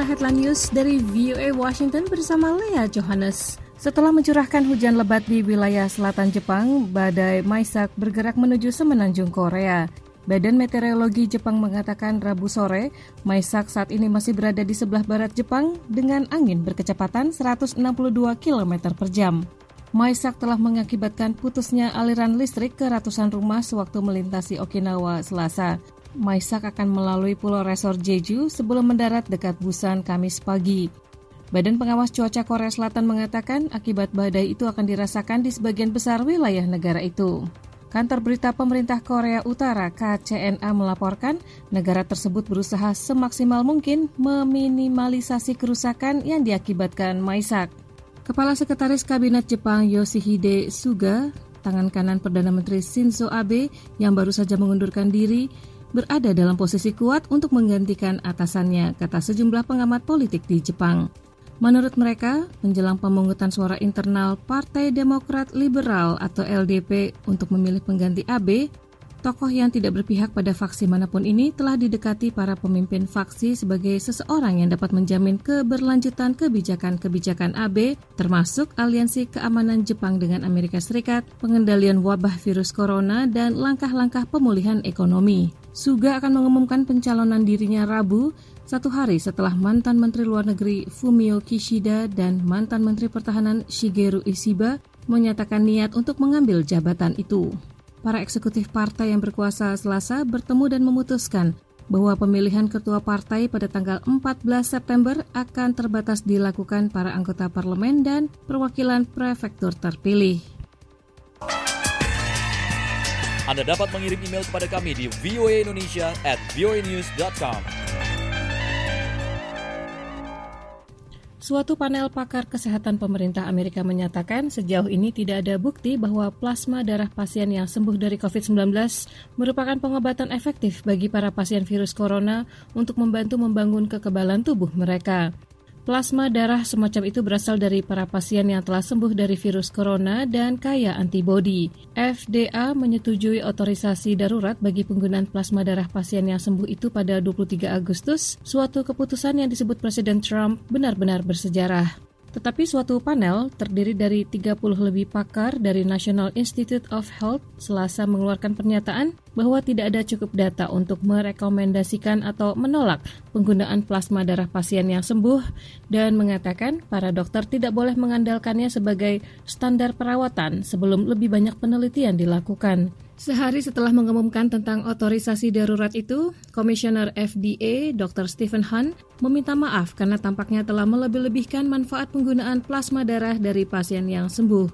inilah headline news dari VOA Washington bersama Lea Johannes. Setelah mencurahkan hujan lebat di wilayah selatan Jepang, badai Maisak bergerak menuju semenanjung Korea. Badan Meteorologi Jepang mengatakan Rabu sore, Maisak saat ini masih berada di sebelah barat Jepang dengan angin berkecepatan 162 km per jam. Maisak telah mengakibatkan putusnya aliran listrik ke ratusan rumah sewaktu melintasi Okinawa Selasa. Maisak akan melalui Pulau Resor Jeju sebelum mendarat dekat Busan Kamis pagi. Badan Pengawas Cuaca Korea Selatan mengatakan akibat badai itu akan dirasakan di sebagian besar wilayah negara itu. Kantor Berita Pemerintah Korea Utara KCNA melaporkan negara tersebut berusaha semaksimal mungkin meminimalisasi kerusakan yang diakibatkan Maisak. Kepala Sekretaris Kabinet Jepang Yoshihide Suga, tangan kanan Perdana Menteri Shinzo Abe yang baru saja mengundurkan diri, berada dalam posisi kuat untuk menggantikan atasannya, kata sejumlah pengamat politik di Jepang. Menurut mereka, menjelang pemungutan suara internal Partai Demokrat Liberal atau LDP untuk memilih pengganti AB, tokoh yang tidak berpihak pada faksi mana pun ini telah didekati para pemimpin faksi sebagai seseorang yang dapat menjamin keberlanjutan kebijakan-kebijakan AB, termasuk aliansi keamanan Jepang dengan Amerika Serikat, pengendalian wabah virus corona, dan langkah-langkah pemulihan ekonomi. Suga akan mengumumkan pencalonan dirinya Rabu, satu hari setelah mantan Menteri Luar Negeri Fumio Kishida dan mantan Menteri Pertahanan Shigeru Ishiba menyatakan niat untuk mengambil jabatan itu. Para eksekutif partai yang berkuasa Selasa bertemu dan memutuskan bahwa pemilihan ketua partai pada tanggal 14 September akan terbatas dilakukan para anggota parlemen dan perwakilan prefektur terpilih. Anda dapat mengirim email kepada kami di voaindonesia at voanews.com. Suatu panel pakar kesehatan pemerintah Amerika menyatakan sejauh ini tidak ada bukti bahwa plasma darah pasien yang sembuh dari COVID-19 merupakan pengobatan efektif bagi para pasien virus corona untuk membantu membangun kekebalan tubuh mereka. Plasma darah semacam itu berasal dari para pasien yang telah sembuh dari virus corona dan kaya antibodi. FDA menyetujui otorisasi darurat bagi penggunaan plasma darah pasien yang sembuh itu pada 23 Agustus, suatu keputusan yang disebut Presiden Trump benar-benar bersejarah. Tetapi suatu panel terdiri dari 30 lebih pakar dari National Institute of Health selasa mengeluarkan pernyataan bahwa tidak ada cukup data untuk merekomendasikan atau menolak penggunaan plasma darah pasien yang sembuh dan mengatakan para dokter tidak boleh mengandalkannya sebagai standar perawatan sebelum lebih banyak penelitian dilakukan. Sehari setelah mengumumkan tentang otorisasi darurat itu, Komisioner FDA Dr. Stephen Hunt meminta maaf karena tampaknya telah melebih-lebihkan manfaat penggunaan plasma darah dari pasien yang sembuh.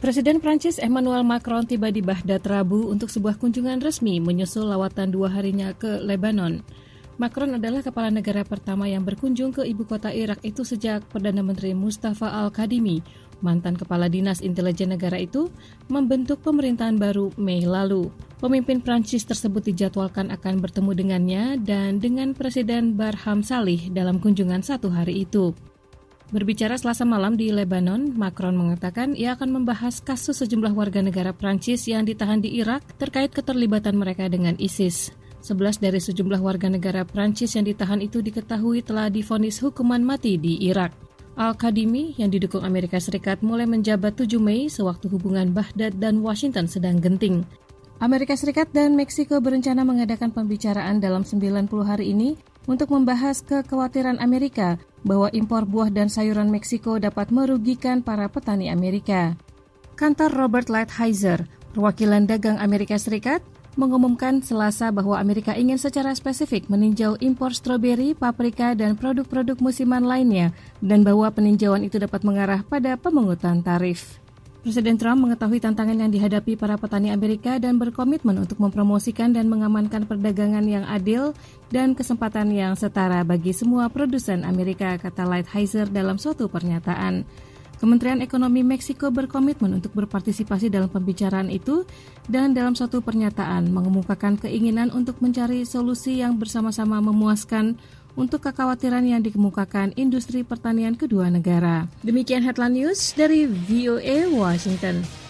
Presiden Prancis Emmanuel Macron tiba di Baghdad Rabu untuk sebuah kunjungan resmi menyusul lawatan dua harinya ke Lebanon. Macron adalah kepala negara pertama yang berkunjung ke ibu kota Irak itu sejak Perdana Menteri Mustafa Al-Kadimi mantan kepala dinas intelijen negara itu, membentuk pemerintahan baru Mei lalu. Pemimpin Prancis tersebut dijadwalkan akan bertemu dengannya dan dengan Presiden Barham Salih dalam kunjungan satu hari itu. Berbicara selasa malam di Lebanon, Macron mengatakan ia akan membahas kasus sejumlah warga negara Prancis yang ditahan di Irak terkait keterlibatan mereka dengan ISIS. Sebelas dari sejumlah warga negara Prancis yang ditahan itu diketahui telah difonis hukuman mati di Irak. Al-Kadimi yang didukung Amerika Serikat mulai menjabat 7 Mei sewaktu hubungan Baghdad dan Washington sedang genting. Amerika Serikat dan Meksiko berencana mengadakan pembicaraan dalam 90 hari ini untuk membahas kekhawatiran Amerika bahwa impor buah dan sayuran Meksiko dapat merugikan para petani Amerika. Kantor Robert Lighthizer, perwakilan dagang Amerika Serikat, mengumumkan Selasa bahwa Amerika ingin secara spesifik meninjau impor stroberi, paprika, dan produk-produk musiman lainnya, dan bahwa peninjauan itu dapat mengarah pada pemungutan tarif. Presiden Trump mengetahui tantangan yang dihadapi para petani Amerika dan berkomitmen untuk mempromosikan dan mengamankan perdagangan yang adil dan kesempatan yang setara bagi semua produsen Amerika, kata Lighthizer dalam suatu pernyataan. Kementerian Ekonomi Meksiko berkomitmen untuk berpartisipasi dalam pembicaraan itu dan dalam suatu pernyataan mengemukakan keinginan untuk mencari solusi yang bersama-sama memuaskan untuk kekhawatiran yang dikemukakan industri pertanian kedua negara. Demikian headline news dari VOA Washington.